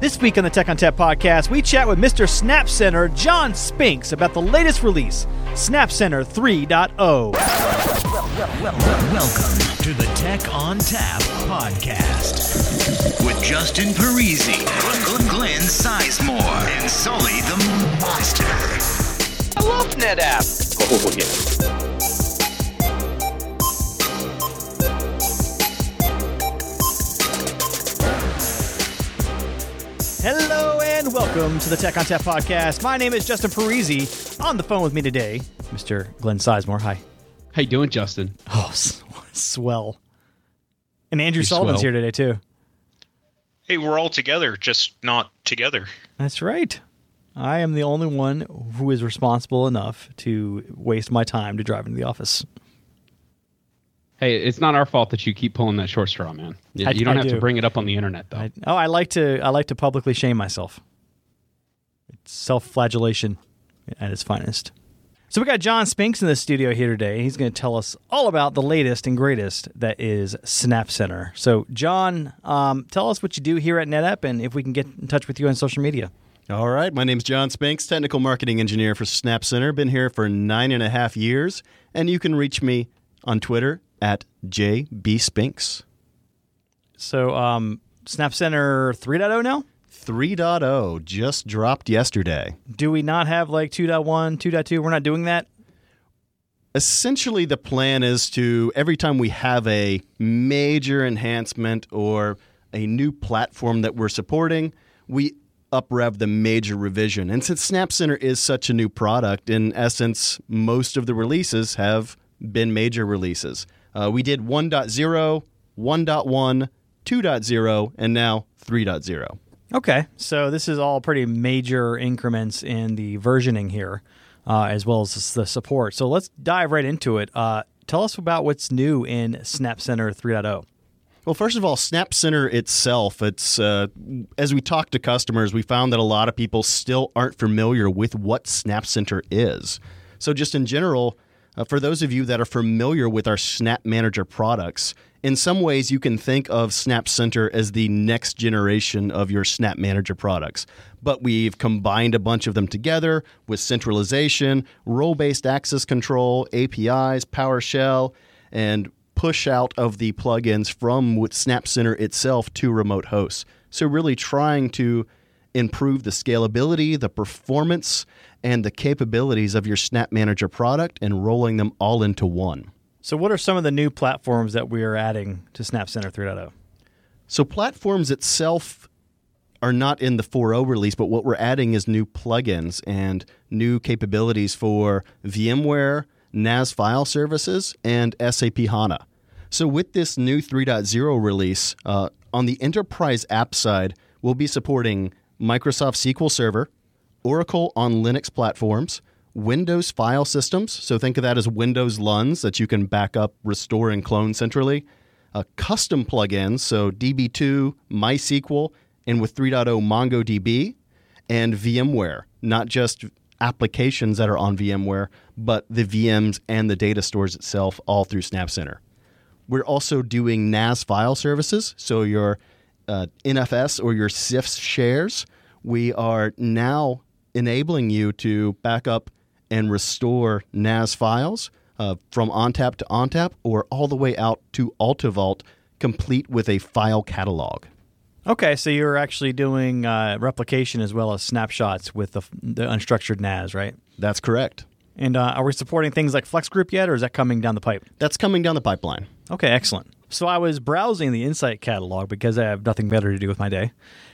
This week on the Tech ONTAP podcast, we chat with Mr. Snap Center John Spinks about the latest release, Snap Center 3.0. Welcome to the Tech ONTAP podcast with Justin Parisi, Glenn Sizemore, and Sully the Monster. I love NetApp. Oh, yeah. Hello and welcome to the Tech ONTAP podcast. My name is Justin Parisi. On the phone with me today, Mr. Glenn Sizemore. Hi. How you doing, Justin? Oh, s- swell. And Andrew You're Sullivan's swell. here today too. Hey, we're all together, just not together. That's right. I am the only one who is responsible enough to waste my time to drive into the office. Hey, it's not our fault that you keep pulling that short straw, man. You, I- you don't I have do. to bring it up on the internet, though. I, oh, I like to I like to publicly shame myself. It's self-flagellation at its finest. So we got John Spinks in the studio here today. He's going to tell us all about the latest and greatest that is Snap Center. So, John, um, tell us what you do here at NetApp and if we can get in touch with you on social media. All right. My name's John Spinks, technical marketing engineer for Snap Center. Been here for nine and a half years, and you can reach me on Twitter at JB Spinks. So, um, Snap Center 3.0 now? 3.0 just dropped yesterday. Do we not have like 2.1, 2.2? We're not doing that? Essentially, the plan is to every time we have a major enhancement or a new platform that we're supporting, we uprev the major revision. And since Snap Center is such a new product, in essence, most of the releases have been major releases. Uh, we did 1.0, 1.1, 2.0, and now 3.0. Okay, so this is all pretty major increments in the versioning here, uh, as well as the support. So let's dive right into it. Uh, tell us about what's new in Snap Center oh. 3.0. Well, first of all, Snap Center itself, it's uh, as we talk to customers, we found that a lot of people still aren't familiar with what Snap Center is. So, just in general, uh, for those of you that are familiar with our Snap Manager products, in some ways you can think of Snap Center as the next generation of your Snap Manager products. But we've combined a bunch of them together with centralization, role based access control, APIs, PowerShell, and push out of the plugins from Snap Center itself to remote hosts. So really trying to improve the scalability, the performance, and the capabilities of your Snap Manager product and rolling them all into one. So, what are some of the new platforms that we are adding to Snap Center oh? 3.0? So platforms itself are not in the 4.0 release, but what we're adding is new plugins and new capabilities for VMware, NAS file services, and SAP HANA. So with this new 3.0 release, uh, on the enterprise app side, we'll be supporting Microsoft SQL Server, Oracle on Linux platforms, Windows file systems. So think of that as Windows LUNs that you can back up, restore, and clone centrally. Uh, custom plugins, so DB2, MySQL, and with 3.0 MongoDB, and VMware, not just applications that are on VMware, but the VMs and the data stores itself, all through Snap Center. We're also doing NAS file services, so your uh, NFS or your CIFS shares. We are now enabling you to back up and restore NAS files uh, from ONTAP to ONTAP or all the way out to AltaVault, complete with a file catalog. Okay, so you're actually doing uh, replication as well as snapshots with the, the unstructured NAS, right? That's correct. And uh, are we supporting things like Flex Group yet, or is that coming down the pipe? That's coming down the pipeline. Okay, excellent. So I was browsing the Insight catalog because I have nothing better to do with my day,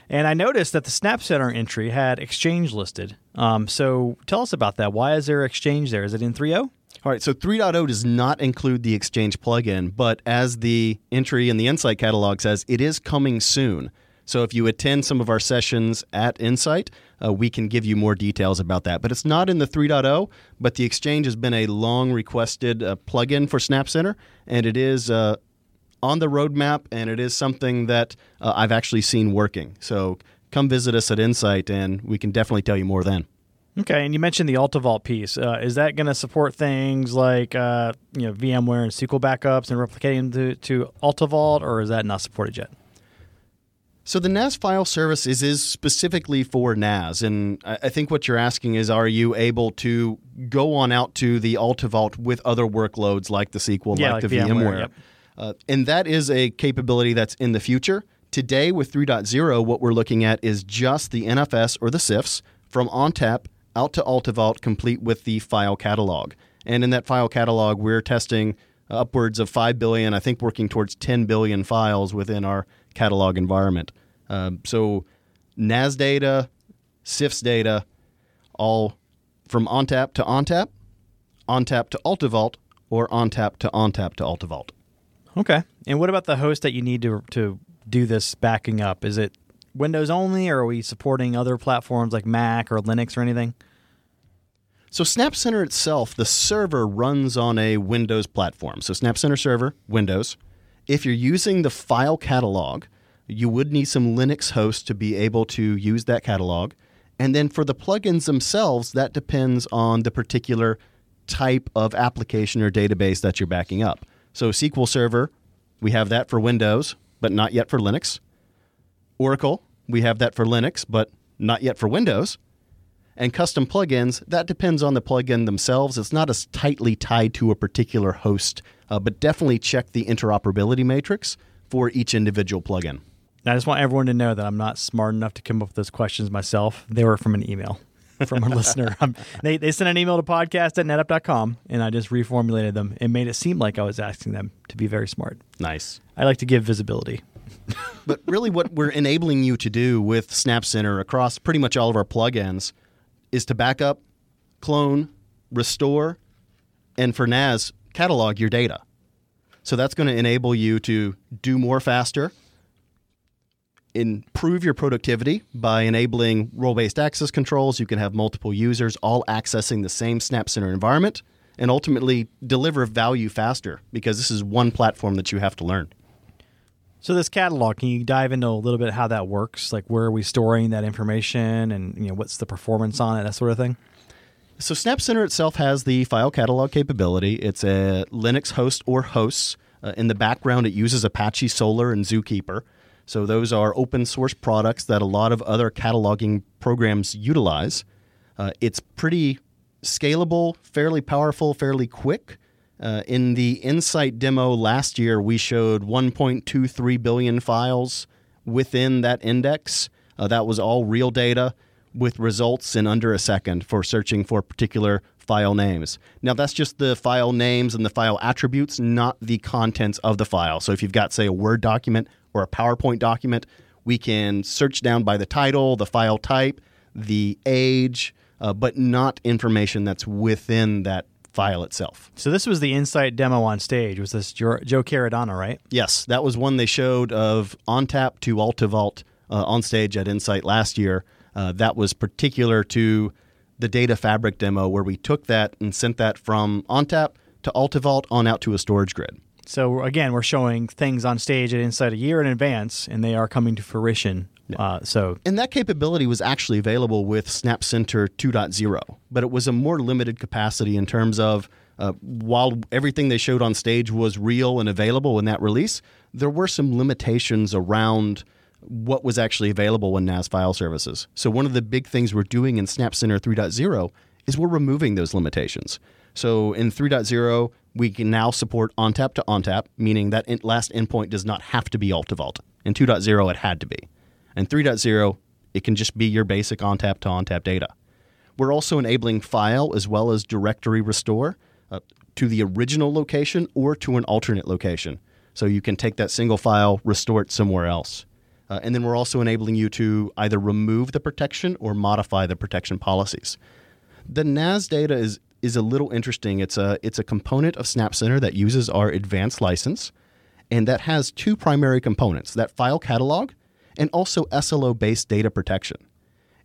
and I noticed that the Snap Center entry had Exchange listed. Um, so tell us about that. Why is there Exchange there? Is it in oh? 3.0? All right, so 3.0 does not include the Exchange plugin, but as the entry in the Insight catalog says, it is coming soon. So if you attend some of our sessions at Insight, uh, we can give you more details about that. But it's not in the 3.0, but the Exchange has been a long requested uh, plugin for Snap Center, and it is uh, on the roadmap, and it is something that uh, I've actually seen working. So come visit us at Insight, and we can definitely tell you more then. Okay, and you mentioned the AltaVault piece. Uh, is that going to support things like uh, you know VMware and SQL backups and replicating to, to AltaVault, or is that not supported yet? So the NAS file service is is specifically for NAS, and I I think what you're asking is, are you able to go on out to the AltaVault with other workloads like the SQL, Yeah, like, like the VMware, VMware? yep. Uh, and that is a capability that's in the future. Today with 3.0, what we're looking at is just the NFS or the CIFS from ONTAP out to AltaVault, complete with the file catalog. And in that file catalog, we're testing upwards of 5 billion, I think working towards 10 billion files within our catalog environment. Um, so NAS data, CIFS data, all from ONTAP to ONTAP, ONTAP to AltaVault, or ONTAP to ONTAP to AltaVault. Okay. And what about the host that you need to to do this backing up? Is it Windows only, or are we supporting other platforms like Mac or Linux or anything? So Snap Center itself, the server runs on a Windows platform. So Snap Center server, Windows. If you're using the file catalog, you would need some Linux hosts to be able to use that catalog. And then for the plugins themselves, that depends on the particular type of application or database that you're backing up. So SQL Server, we have that for Windows, but not yet for Linux. Oracle, we have that for Linux, but not yet for Windows. And custom plugins, that depends on the plugin themselves. It's not as tightly tied to a particular host, uh, but definitely check the interoperability matrix for each individual plugin. I just want everyone to know that I'm not smart enough to come up with those questions myself. They were from an email from a listener. Um, they, they sent an email to podcast at netapp.com, and I just reformulated them and made it seem like I was asking them to be very smart. Nice. I like to give visibility. But really, what we're enabling you to do with Snap Center across pretty much all of our plugins is to back up, clone, restore, and for NAS, catalog your data. So that's going to enable you to do more faster, improve your productivity by enabling role based access controls. You can have multiple users all accessing the same Snap Center environment and ultimately deliver value faster because this is one platform that you have to learn. So this catalog, can you dive into a little bit how that works? Like where are we storing that information, and you know what's the performance on it, that sort of thing. So Snap Center itself has the file catalog capability. It's a Linux host or hosts. Uh, in the background, it uses Apache Solr and Zookeeper. So those are open source products that a lot of other cataloging programs utilize. Uh, it's pretty scalable, fairly powerful, fairly quick. Uh, in the Insight demo last year, we showed 1.23 billion files within that index. Uh, that was all real data with results in under a second for searching for particular file names. Now, that's just the file names and the file attributes, not the contents of the file. So, if you've got, say, a Word document or a PowerPoint document, we can search down by the title, the file type, the age, uh, but not information that's within that file itself. So this was the Insight demo on stage. Was this Joe, Caradonna, right? Yes, that was one they showed of ONTAP to AltaVault uh, on stage at Insight last year. Uh, that was particular to the data fabric demo where we took that and sent that from ONTAP to AltaVault on out to a storage grid. So again, we're showing things on stage at Insight a year in advance, and they are coming to fruition. Uh, so And that capability was actually available with Snap Center 2.0, but it was a more limited capacity in terms of uh, while everything they showed on stage was real and available in that release, there were some limitations around what was actually available in NAS file services. So one of the big things we're doing in Snap Center 3.0 is we're removing those limitations. So in 3.0, we can now support ONTAP to ONTAP, meaning that in- last endpoint does not have to be alt to AltaVault. In 2.0, it had to be. And 3.0, it can just be your basic ONTAP to ONTAP data. We're also enabling file as well as directory restore uh, to the original location or to an alternate location. So you can take that single file, restore it somewhere else. Uh, and then we're also enabling you to either remove the protection or modify the protection policies. The NAS data is is a little interesting. It's a it's a component of Snap Center that uses our advanced license, and that has two primary components: that file catalog and also SLO based data protection.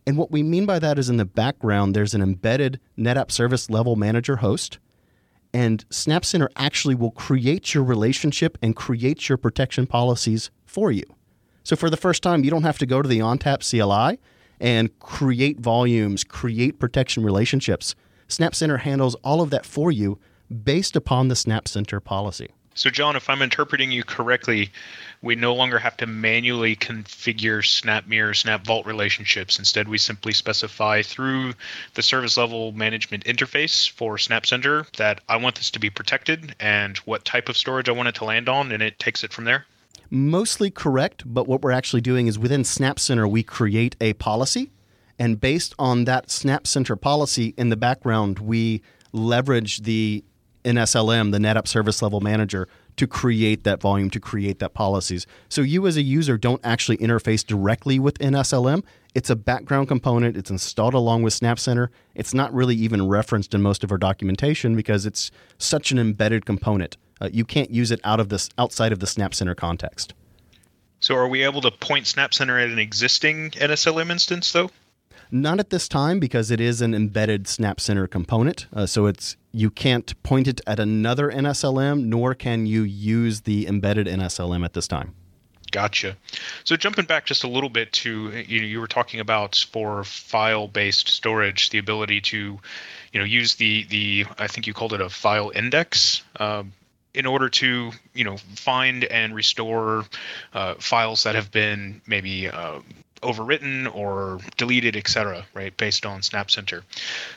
And what we mean by that is in the background, there's an embedded NetApp Service Level Manager host, and Snap Center actually will create your relationship and create your protection policies for you. So for the first time, you don't have to go to the ONTAP CLI and create volumes, create protection relationships. Snap Center handles all of that for you based upon the Snap Center policy. So, John, if I'm interpreting you correctly, we no longer have to manually configure Snap Mirror, Snap Vault relationships. Instead, we simply specify through the service level management interface for Snap Center that I want this to be protected and what type of storage I want it to land on, and it takes it from there. Mostly correct, but what we're actually doing is within Snap Center, we create a policy. And based on that Snap Center policy in the background, we leverage the NSLM, the NetApp Service Level Manager, to create that volume, to create that policies. So you as a user don't actually interface directly with NSLM. It's a background component. It's installed along with Snap Center. It's not really even referenced in most of our documentation because it's such an embedded component. Uh, you can't use it out of this outside of the Snap Center context. So, are we able to point Snap Center at an existing NSLM instance, though? Not at this time because it is an embedded Snap Center component. Uh, so it's you can't point it at another NSLM, nor can you use the embedded NSLM at this time. Gotcha. So jumping back just a little bit to you know you were talking about for file-based storage the ability to you know use the the I think you called it a file index. Um, in order to you know find and restore uh, files that have been maybe uh, overwritten or deleted, etc., right, based on SnapCenter.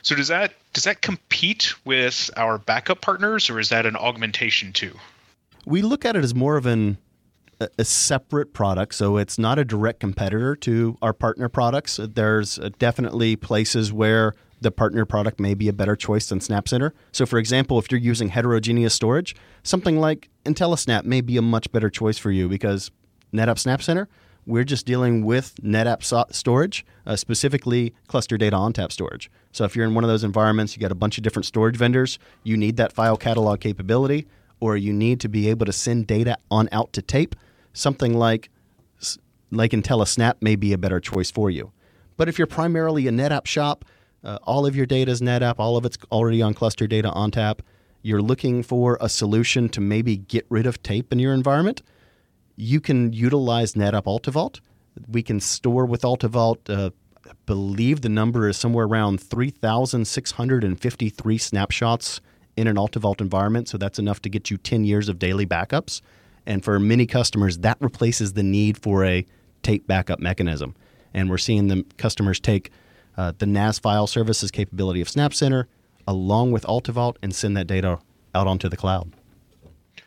So does that does that compete with our backup partners, or is that an augmentation too? We look at it as more of an a separate product, so it's not a direct competitor to our partner products. There's uh, definitely places where the partner product may be a better choice than SnapCenter. So, for example, if you're using heterogeneous storage, something like IntelliSnap may be a much better choice for you because NetApp SnapCenter we're just dealing with NetApp so- storage, uh, specifically cluster data ONTAP storage. So if you're in one of those environments, you got a bunch of different storage vendors, you need that file catalog capability, or you need to be able to send data on out to tape. Something like like IntelliSnap may be a better choice for you. But if you're primarily a NetApp shop, uh, all of your data is NetApp, all of it's already on cluster data ONTAP. You're looking for a solution to maybe get rid of tape in your environment you can utilize NetApp AltaVault. We can store with AltaVault. Uh, I believe the number is somewhere around 3,653 snapshots in an AltaVault environment. So that's enough to get you 10 years of daily backups. And for many customers, that replaces the need for a tape backup mechanism. And we're seeing the customers take uh, the NAS file services capability of SnapCenter along with AltaVault and send that data out onto the cloud.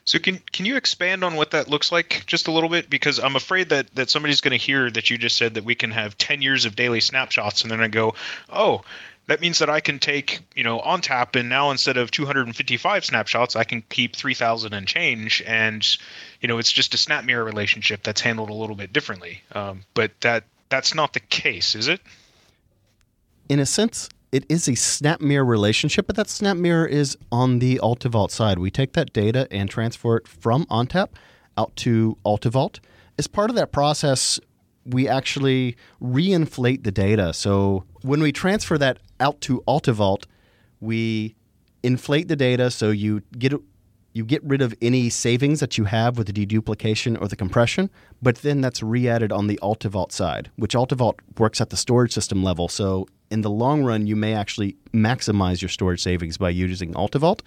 So can can you expand on what that looks like just a little bit? Because I'm afraid that that somebody's going to hear that you just said that we can have 10 years of daily snapshots, and then I go, oh, that means that I can take you know ONTAP, and now instead of 255 snapshots, I can keep 3,000 and change, and you know it's just a snap mirror relationship that's handled a little bit differently. Um, but that that's not the case, is it? In a sense, it is a snap mirror relationship, but that snap mirror is on the AltaVault side. We take that data and transfer it from ONTAP out to AltaVault. As part of that process, we actually reinflate the data. So when we transfer that out to AltaVault, we inflate the data so you get you get rid of any savings that you have with the deduplication or the compression, but then that's re-added on the AltaVault side, which AltaVault works at the storage system level. So in the long run, you may actually maximize your storage savings by using AltaVault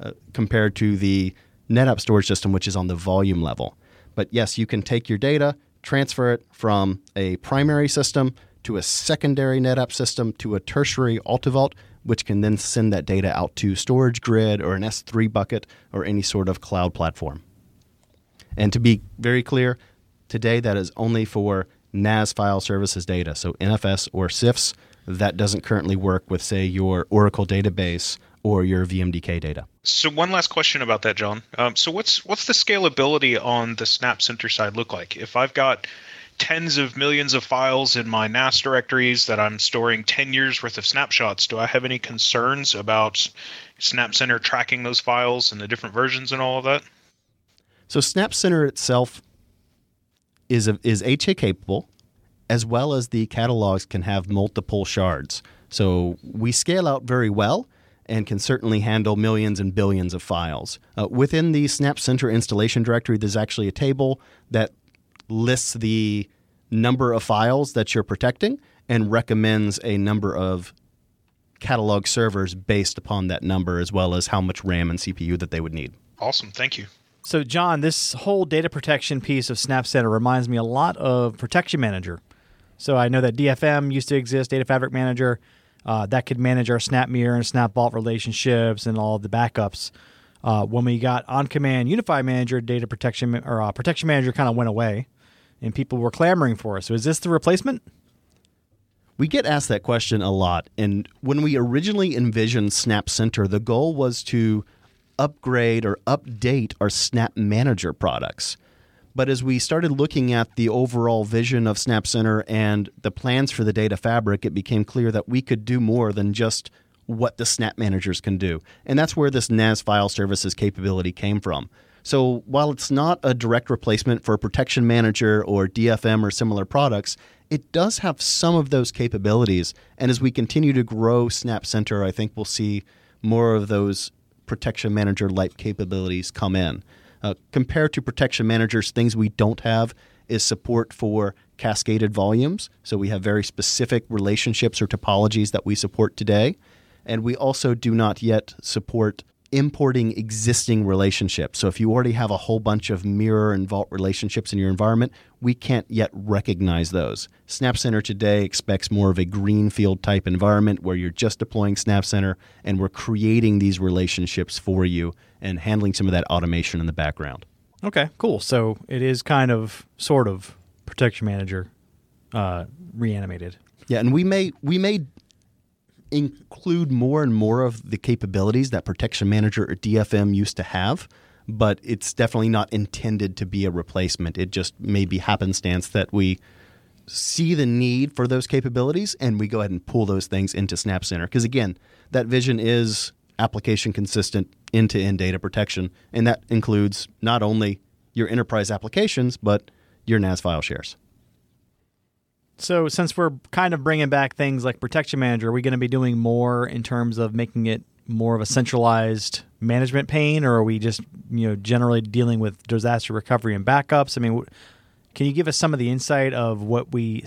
uh, compared to the NetApp storage system, which is on the volume level. But yes, you can take your data, transfer it from a primary system to a secondary NetApp system to a tertiary AltaVault, which can then send that data out to Storage Grid or an S3 bucket or any sort of cloud platform. And to be very clear, today that is only for NAS file services data, so NFS or CIFS that doesn't currently work with, say, your Oracle database or your VMDK data. So one last question about that, John. Um, so what's what's the scalability on the Snap Center side look like? If I've got tens of millions of files in my NAS directories that I'm storing 10 years worth of snapshots, do I have any concerns about Snap Center tracking those files and the different versions and all of that? So Snap Center itself is a, is HA capable as well as the catalogs can have multiple shards. So we scale out very well and can certainly handle millions and billions of files. Uh, within the Snap Center installation directory, there's actually a table that lists the number of files that you're protecting and recommends a number of catalog servers based upon that number as well as how much RAM and CPU that they would need. Awesome. Thank you. So, John, this whole data protection piece of Snap Center reminds me a lot of Protection Manager. So, I know that DFM used to exist, Data Fabric Manager, uh, that could manage our Snap Mirror and Snap Vault relationships and all the backups. Uh, when we got on command Unify Manager, Data Protection or uh, Protection Manager kind of went away, and people were clamoring for it. So, is this the replacement? We get asked that question a lot. And when we originally envisioned Snap Center, the goal was to upgrade or update our Snap Manager products. But as we started looking at the overall vision of Snap Center and the plans for the data fabric, it became clear that we could do more than just what the Snap Managers can do. And that's where this NAS file services capability came from. So while it's not a direct replacement for Protection Manager or DFM or similar products, it does have some of those capabilities. And as we continue to grow Snap Center, I think we'll see more of those Protection Manager like capabilities come in. Uh, compared to Protection Managers, things we don't have is support for cascaded volumes. So we have very specific relationships or topologies that we support today. And we also do not yet support importing existing relationships. So if you already have a whole bunch of mirror and vault relationships in your environment, we can't yet recognize those. Snap Center today expects more of a greenfield type environment where you're just deploying Snap Center and we're creating these relationships for you and handling some of that automation in the background. Okay, cool. So it is kind of, sort of, Protection Manager uh, reanimated. Yeah, and we may we may include more and more of the capabilities that Protection Manager or DFM used to have, but it's definitely not intended to be a replacement. It just may be happenstance that we see the need for those capabilities and we go ahead and pull those things into Snap Center. Because again, that vision is application consistent end to end data protection, and that includes not only your enterprise applications, but your NAS file shares. So, since we're kind of bringing back things like Protection Manager, are we going to be doing more in terms of making it more of a centralized management pane, or are we just you know generally dealing with disaster recovery and backups? I mean, can you give us some of the insight of what we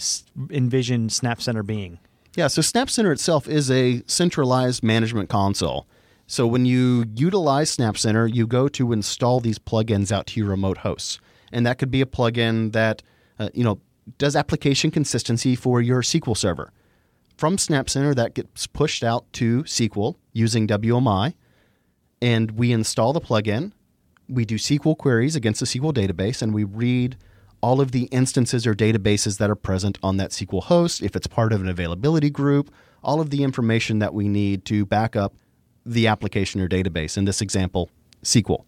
envision Snap Center being? Yeah, so Snap Center itself is a centralized management console. So when you utilize Snap Center, you go to install these plugins out to your remote hosts, and that could be a plugin that uh, you know does application consistency for your SQL server. From Snap Center, that gets pushed out to SQL using WMI, and we install the plugin. We do SQL queries against the SQL database, and we read all of the instances or databases that are present on that SQL host, if it's part of an availability group, all of the information that we need to back up the application or database. In this example, SQL.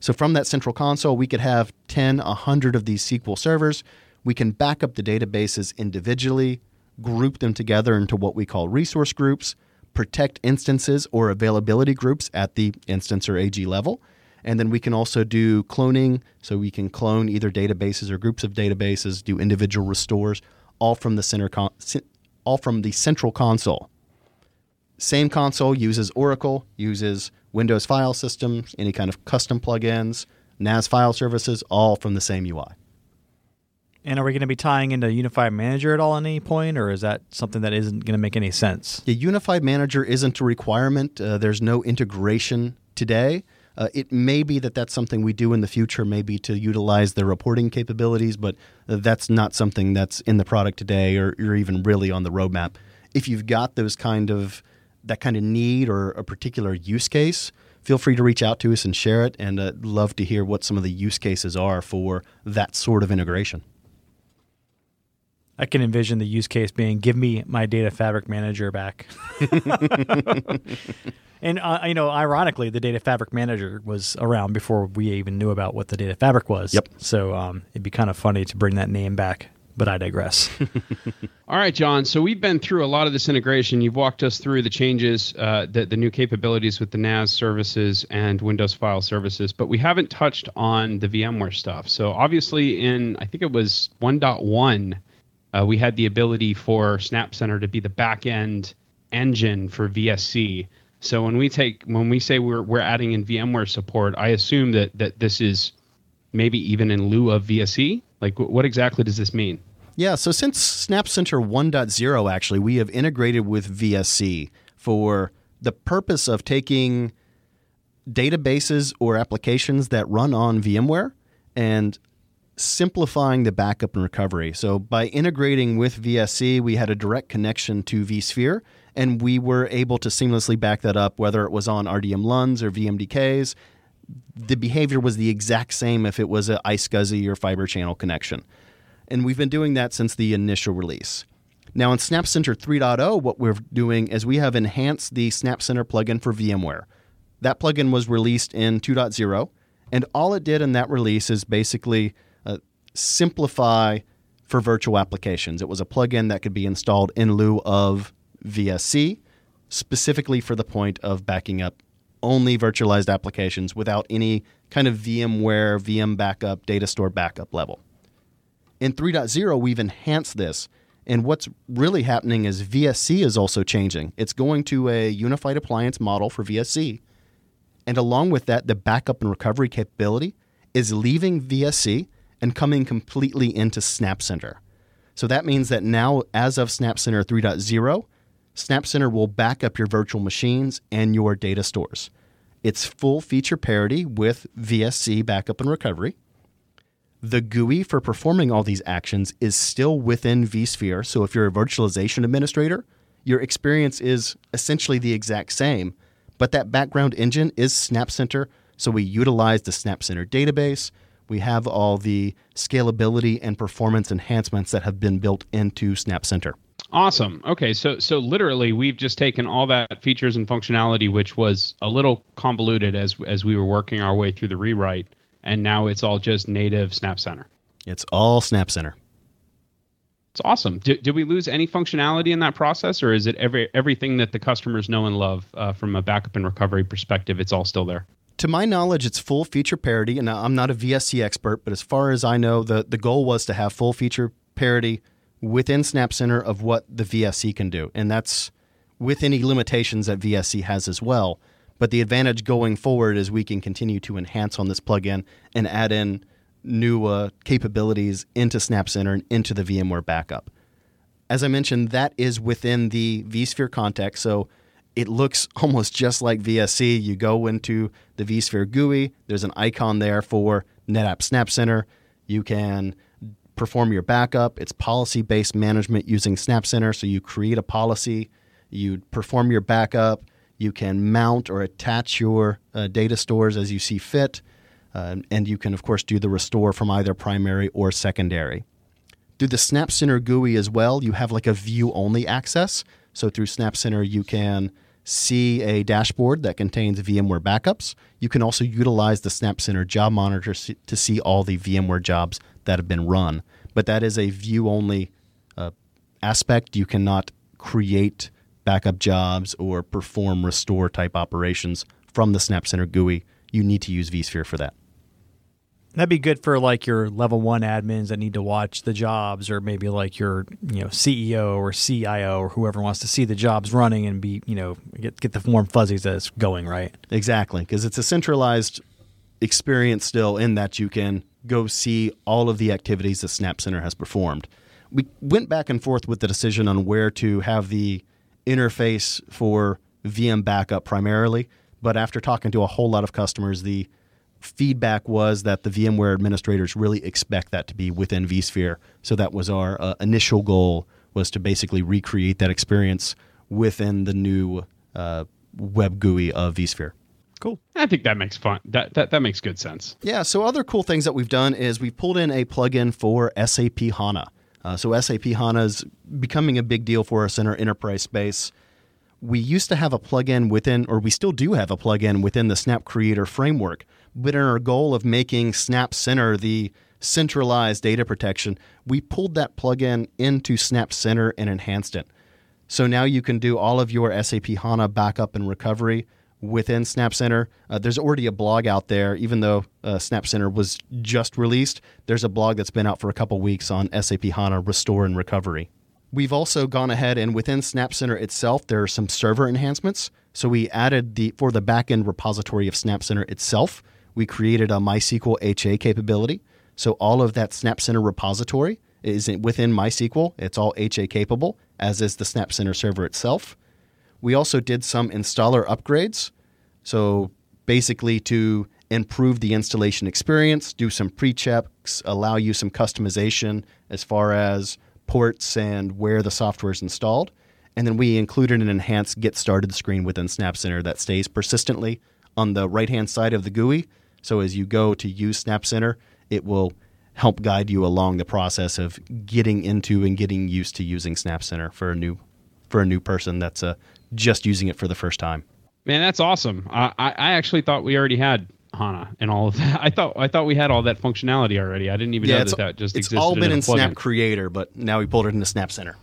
So from that central console, we could have 10, 100 of these SQL servers we can back up the databases individually, group them together into what we call resource groups, protect instances or availability groups at the instance or AG level. And then we can also do cloning. So we can clone either databases or groups of databases, do individual restores, all from the center con- all from the central console. Same console uses Oracle, uses Windows file systems, any kind of custom plugins, NAS file services, all from the same UI. And are we going to be tying into Unified Manager at all at any point, or is that something that isn't going to make any sense? The Unified Manager isn't a requirement. Uh, there's no integration today. Uh, it may be that that's something we do in the future, maybe to utilize the reporting capabilities, but that's not something that's in the product today or, or even really on the roadmap. If you've got those kind of that kind of need or a particular use case, feel free to reach out to us and share it. And uh, love to hear what some of the use cases are for that sort of integration. I can envision the use case being give me my data fabric manager back. and uh, you know, ironically, the data fabric manager was around before we even knew about what the data fabric was. Yep. So um, it'd be kind of funny to bring that name back, but I digress. All right, John. So we've been through a lot of this integration. You've walked us through the changes, uh, the, the new capabilities with the NAS services and Windows File Services, but we haven't touched on the VMware stuff. So obviously, in I think it was 1.1 uh, we had the ability for Snap Center to be the back end engine for VSC. So when we take when we say we're we're adding in VMware support, I assume that that this is maybe even in lieu of VSC. Like what exactly does this mean? Yeah, so since Snap Center 1.0 actually, we have integrated with VSC for the purpose of taking databases or applications that run on VMware and simplifying the backup and recovery. So by integrating with VSC, we had a direct connection to vSphere and we were able to seamlessly back that up whether it was on RDM LUNs or VMDKs. The behavior was the exact same if it was an iSCSI or fiber channel connection. And we've been doing that since the initial release. Now in SnapCenter 3.0, what we're doing is we have enhanced the SnapCenter plugin for VMware. That plugin was released in 2.0, and all it did in that release is basically simplify for virtual applications. It was a plugin that could be installed in lieu of VSC, specifically for the point of backing up only virtualized applications without any kind of VMware, VM backup, data store backup level. In 3.0, we've enhanced this. And what's really happening is VSC is also changing. It's going to a unified appliance model for VSC. And along with that, the backup and recovery capability is leaving VSC and coming completely into SnapCenter. So that means that now, as of SnapCenter 3.0, SnapCenter will back up your virtual machines and your data stores. It's full feature parity with VSC backup and recovery. The GUI for performing all these actions is still within vSphere. So if you're a virtualization administrator, your experience is essentially the exact same, but that background engine is SnapCenter. So we utilize the SnapCenter database. We have all the scalability and performance enhancements that have been built into Snap Center. Awesome. Okay, so so literally we've just taken all that features and functionality which was a little convoluted as as we were working our way through the rewrite and now it's all just native Snap Center. It's all Snap Center. It's awesome. Did, did we lose any functionality in that process, or is it every everything that the customers know and love uh, from a backup and recovery perspective? It's all still there. To my knowledge, it's full feature parity, and I'm not a VSC expert, but as far as I know, the the goal was to have full feature parity within Snap Center of what the VSC can do, and that's with any limitations that VSC has as well. But the advantage going forward is we can continue to enhance on this plugin and add in new uh, capabilities into Snap Center and into the VMware backup. As I mentioned, that is within the vSphere context. So it looks almost just like VSC. You go into the vSphere GUI, there's an icon there for NetApp SnapCenter. You can perform your backup. It's policy based management using SnapCenter. So you create a policy, you perform your backup, you can mount or attach your uh, data stores as you see fit. Uh, and you can, of course, do the restore from either primary or secondary. Through the SnapCenter GUI as well, you have like a view only access. So through SnapCenter, you can see a dashboard that contains VMware backups. You can also utilize the SnapCenter job monitor to see all the VMware jobs that have been run. But that is a view only uh, aspect. You cannot create backup jobs or perform restore type operations from the SnapCenter GUI. You need to use vSphere for that. That'd be good for like your level one admins that need to watch the jobs, or maybe like your you know CEO or CIO or whoever wants to see the jobs running and be you know get get the warm fuzzies that it's going right. Exactly, because it's a centralized experience still in that you can go see all of the activities that Snap Center has performed. We went back and forth with the decision on where to have the interface for VM backup primarily, but after talking to a whole lot of customers, the feedback was that the VMware administrators really expect that to be within vSphere. So that was our uh, initial goal was to basically recreate that experience within the new uh, web GUI of vSphere. Cool. I think that makes fun. That, that that makes good sense. Yeah. So other cool things that we've done is we've pulled in a plugin for SAP HANA. Uh, so SAP HANA is becoming a big deal for us in our enterprise space. We used to have a plugin within, or we still do have a plugin within the Snap Creator framework but in our goal of making Snap Center the centralized data protection, we pulled that plugin into Snap Center and enhanced it. So now you can do all of your SAP HANA backup and recovery within SnapCenter. Uh, there's already a blog out there, even though uh, SnapCenter was just released. There's a blog that's been out for a couple weeks on SAP HANA restore and recovery. We've also gone ahead and within Snap Center itself, there are some server enhancements. So we added the for the backend repository of Snap Center itself we created a MySQL HA capability. So all of that SnapCenter repository is within MySQL. It's all HA capable, as is the SnapCenter server itself. We also did some installer upgrades. So basically to improve the installation experience, do some pre checks, allow you some customization as far as ports and where the software is installed. And then we included an enhanced Get Started screen within Snap Center that stays persistently on the right hand side of the GUI. So as you go to use Snap Center, it will help guide you along the process of getting into and getting used to using Snap Center for a new for a new person that's uh, just using it for the first time. Man, that's awesome. I, I actually thought we already had HANA and all of that. I thought I thought we had all that functionality already. I didn't even know that that just it's existed. all been in, in. Snap Creator, but now we pulled it into Snap Center.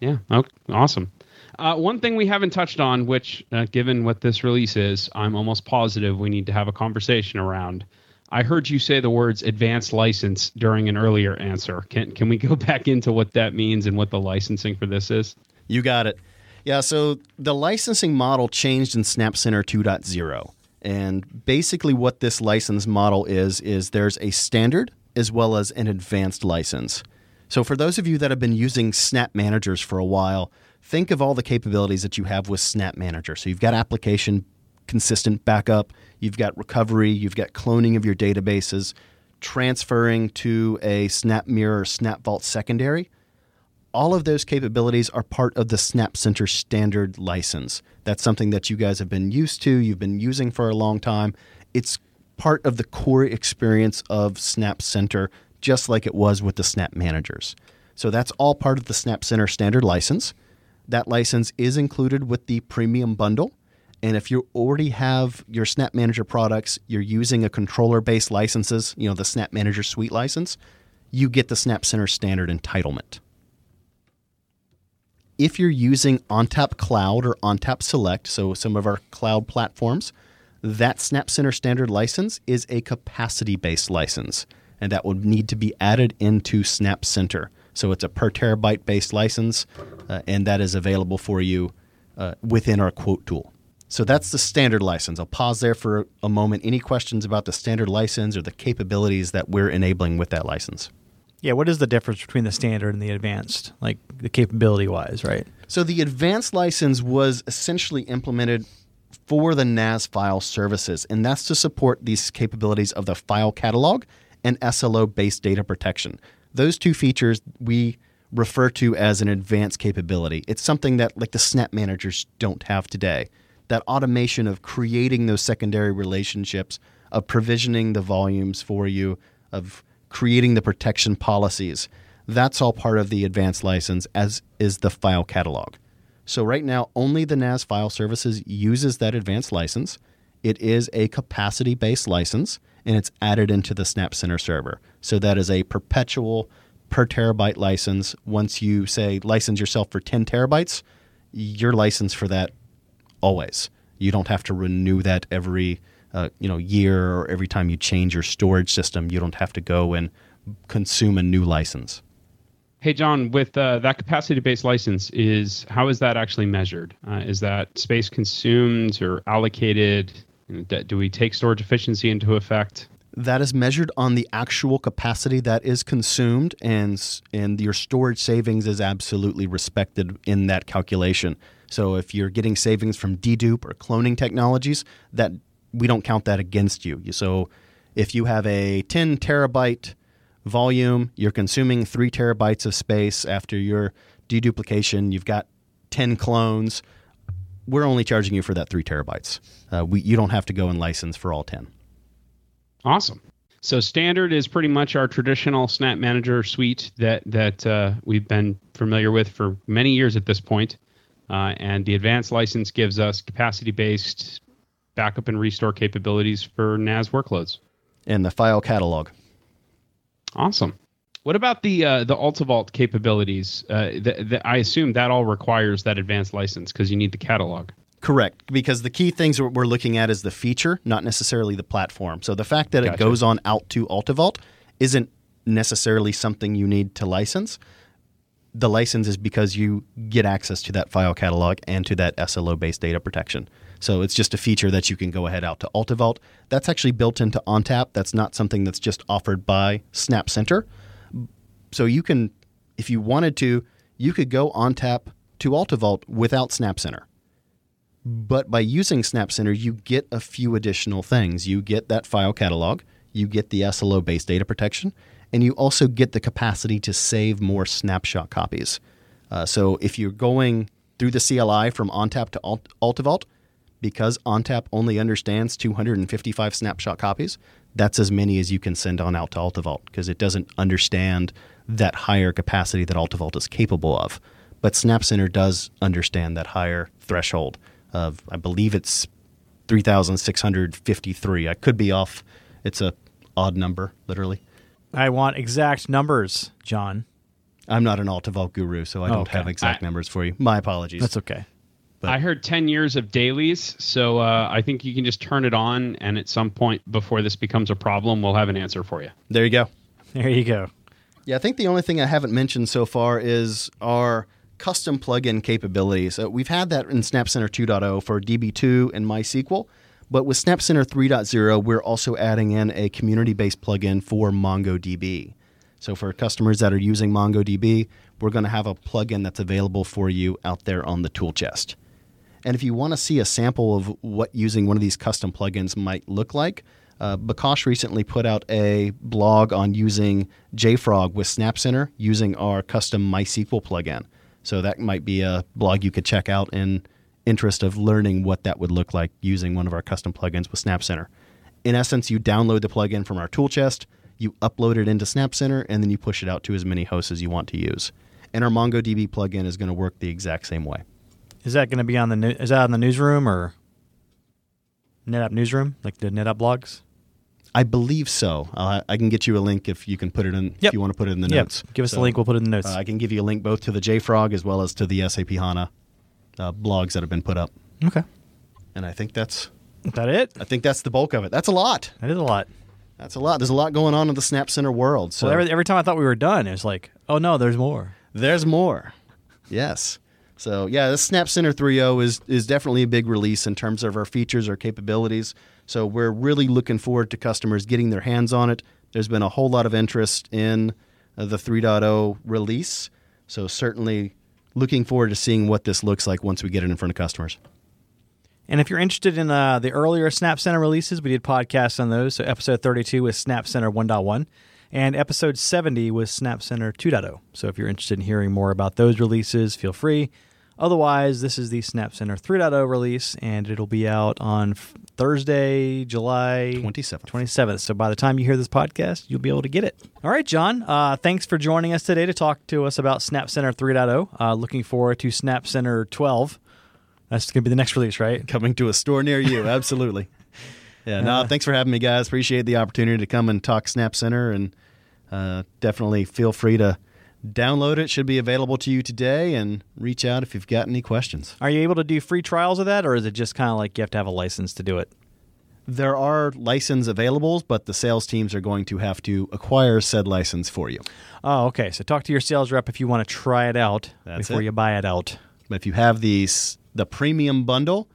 Yeah. Okay. Awesome. Uh, one thing we haven't touched on, which, uh, given what this release is, I'm almost positive we need to have a conversation around. I heard you say the words "advanced license" during an earlier answer. Can can we go back into what that means and what the licensing for this is? You got it. Yeah, so the licensing model changed in Snap Center 2.0. And basically, what this license model is, is there's a standard as well as an advanced license. So, for those of you that have been using Snap Managers for a while, think of all the capabilities that you have with Snap Manager. So, you've got application consistent backup, you've got recovery, you've got cloning of your databases, transferring to a Snap Mirror, Snap Vault secondary all of those capabilities are part of the Snap Center standard license. That's something that you guys have been used to, you've been using for a long time. It's part of the core experience of Snap Center, just like it was with the Snap Managers. So that's all part of the Snap Center standard license. That license is included with the premium bundle. And if you already have your Snap Manager products, you're using a controller based licenses, you know, the Snap Manager Suite license, you get the Snap Center standard entitlement if you're using ONTAP Cloud or ONTAP Select, so some of our cloud platforms, that Snap Center standard license is a capacity based license, and that would need to be added into Snap Center. So it's a per terabyte based license, uh, and that is available for you uh, within our quote tool. So that's the standard license. I'll pause there for a moment. Any questions about the standard license or the capabilities that we're enabling with that license? Yeah, what is the difference between the standard and the advanced, like the capability wise, right? So the advanced license was essentially implemented for the NAS file services, and that's to support these capabilities of the file catalog and SLO based data protection. Those two features we refer to as an advanced capability. It's something that like the Snap managers don't have today. That automation of creating those secondary relationships, of provisioning the volumes for you, of creating the protection policies. That's all part of the advanced license, as is the file catalog. So right now, only the NAS file services uses that advanced license. It is a capacity-based license, and it's added into the Snap Center server. So that is a perpetual per terabyte license. Once you say license yourself for 10 terabytes, you're licensed for that always. You don't have to renew that every uh, you know year or every time you change your storage system. You don't have to go and consume a new license. Hey, John, with uh, that capacity-based license, is how is that actually measured? Uh, is that space consumed or allocated? Do we take storage efficiency into effect? That is measured on the actual capacity that is consumed, and and your storage savings is absolutely respected in that calculation. So if you're getting savings from dedupe or cloning technologies, that we don't count that against you. So if you have a 10 terabyte volume, you're consuming three terabytes of space after your deduplication, you've got 10 clones. We're only charging you for that three terabytes. Uh, we, you don't have to go and license for all 10. Awesome. So standard is pretty much our traditional Snap Manager suite that that uh, we've been familiar with for many years at this point. Uh, and the advanced license gives us capacity-based backup and restore capabilities for NAS workloads. And the file catalog. Awesome. What about the uh, the AltaVault capabilities? Uh, th- th- I assume that all requires that advanced license because you need the catalog. Correct, because the key things we're looking at is the feature, not necessarily the platform. So the fact that Gotcha. it goes on out to AltaVault isn't necessarily something you need to license. The license is because you get access to that file catalog and to that SLO based data protection. So it's just a feature that you can go ahead out to AltaVault. That's actually built into ONTAP. That's not something that's just offered by Snap Center. So you can, if you wanted to, you could go ONTAP to AltaVault without Snap Center But by using Snap Center, you get a few additional things. You get that file catalog, you get the SLO based data protection, and you also get the capacity to save more snapshot copies. Uh, so if you're going through the CLI from ONTAP to Alt- AltiVault, because ONTAP only understands 255 snapshot copies, that's as many as you can send on out to AltaVault because it doesn't understand that higher capacity that AltaVault is capable of. But Snap Center does understand that higher threshold of, I believe it's 3,653. I could be off. It's a odd number, literally. I want exact numbers, John. I'm not an AltaVault guru, so I don't Okay. have exact I- numbers for you. My apologies. That's okay. But- I heard 10 years of dailies, so uh, I think you can just turn it on, and at some point before this becomes a problem, we'll have an answer for you. there you go. There you go. Yeah, I think the only thing I haven't mentioned so far is our custom plugin capabilities. Uh, we've had that in Snap Center 2.0 for DB2 and MySQL, but with Snap Center 3.0, we're also adding in a community-based plugin for MongoDB. So for customers that are using MongoDB, we're going to have a plugin that's available for you out there on the tool chest. And if you want to see a sample of what using one of these custom plugins might look like, uh, Bakash recently put out a blog on using JFrog with Snap Center using our custom MySQL plugin. So that might be a blog you could check out in interest of learning what that would look like using one of our custom plugins with Snap Center. In essence, you download the plugin from our tool chest, you upload it into Snap Center, and then you push it out to as many hosts as you want to use. And our MongoDB plugin is going to work the exact same way. Is that going to be on the is that on the newsroom or NetApp newsroom, like the NetApp blogs? I believe so. I'll, I can get you a link if you can put it in. Yep. If you want to put it in the Yep. notes, Give us So, the link. We'll put it in the notes. Uh, I can give you a link both to the JFrog as well as to the SAP HANA uh, blogs that have been put up. okay. And I think that's Is that it? I think that's the bulk of it. That's a lot. That is a lot. That's a lot. There's a lot going on in the Snap Center world. So So every, every time I thought we were done, it was like, oh no, there's more. there's more. Yes. So yeah, this Snap Center 3.0 is is definitely a big release in terms of our features, our capabilities. So we're really looking forward to customers getting their hands on it. There's been a whole lot of interest in uh, the 3.0 release. So certainly looking forward to seeing what this looks like once we get it in front of customers. And if you're interested in uh, the earlier Snap Center releases, we did podcasts on those. So episode 32 was Snap Center 1.1, and episode 70 was Snap Center 2.0. So if you're interested in hearing more about those releases, feel free. Otherwise, this is the Snap Center 3.0 release, and it'll be out on Thursday, July 27th. 27th. So by the time you hear this podcast, you'll be able to get it. All right, John. Uh, thanks for joining us today to talk to us about Snap Center 3.0. Uh, looking forward to Snap Center 12. That's going to be the next release, right? coming to a store near you. Absolutely. Yeah. No. Thanks for having me, guys. Appreciate the opportunity to come and talk Snap Center, and uh, definitely feel free to download it. Should be available to you today, and reach out if you've got any questions. Are you able to do free trials of that, or is it just kind of like you have to have a license to do it? There are license available, but the sales teams are going to have to acquire said license for you. Oh, okay. So talk to your sales rep if you want to try it out That's before it. you buy it out. But if you have these the premium bundle,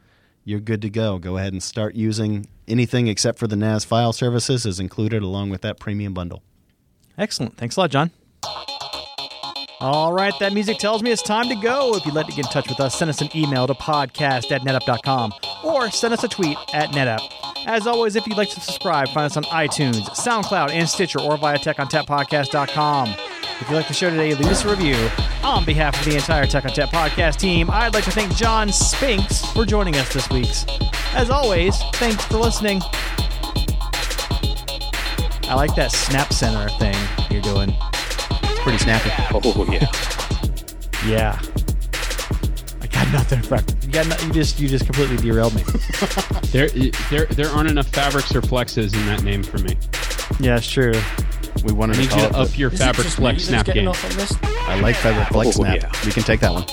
you're good to go. Go ahead and start using anything except for the NAS file services is included along with that premium bundle. Excellent. Thanks a lot, John. All right, that music tells me it's time to go. If you'd like to get in touch with us, send us an email to podcast at netapp.com or send us a tweet at netapp. As always, if you'd like to subscribe, find us on iTunes, SoundCloud, and Stitcher, or via techontappodcast.com. If you like the show today, leave us a review. On behalf of the entire Tech ONTAP podcast team, I'd like to thank John Spinks for joining us this week. As always, thanks for listening. I like that Snap Center thing you're doing. It's pretty snappy. Oh, yeah. Yeah. I got nothing for you. Got no, you just you just completely derailed me. There, there, there aren't enough fabrics or flexes in that name for me. yeah, it's true. We wanted I to need call you to up your Is fabric flex snap game. off on this? I like Fabric Flex Oh, Snap. yeah. We can take that one.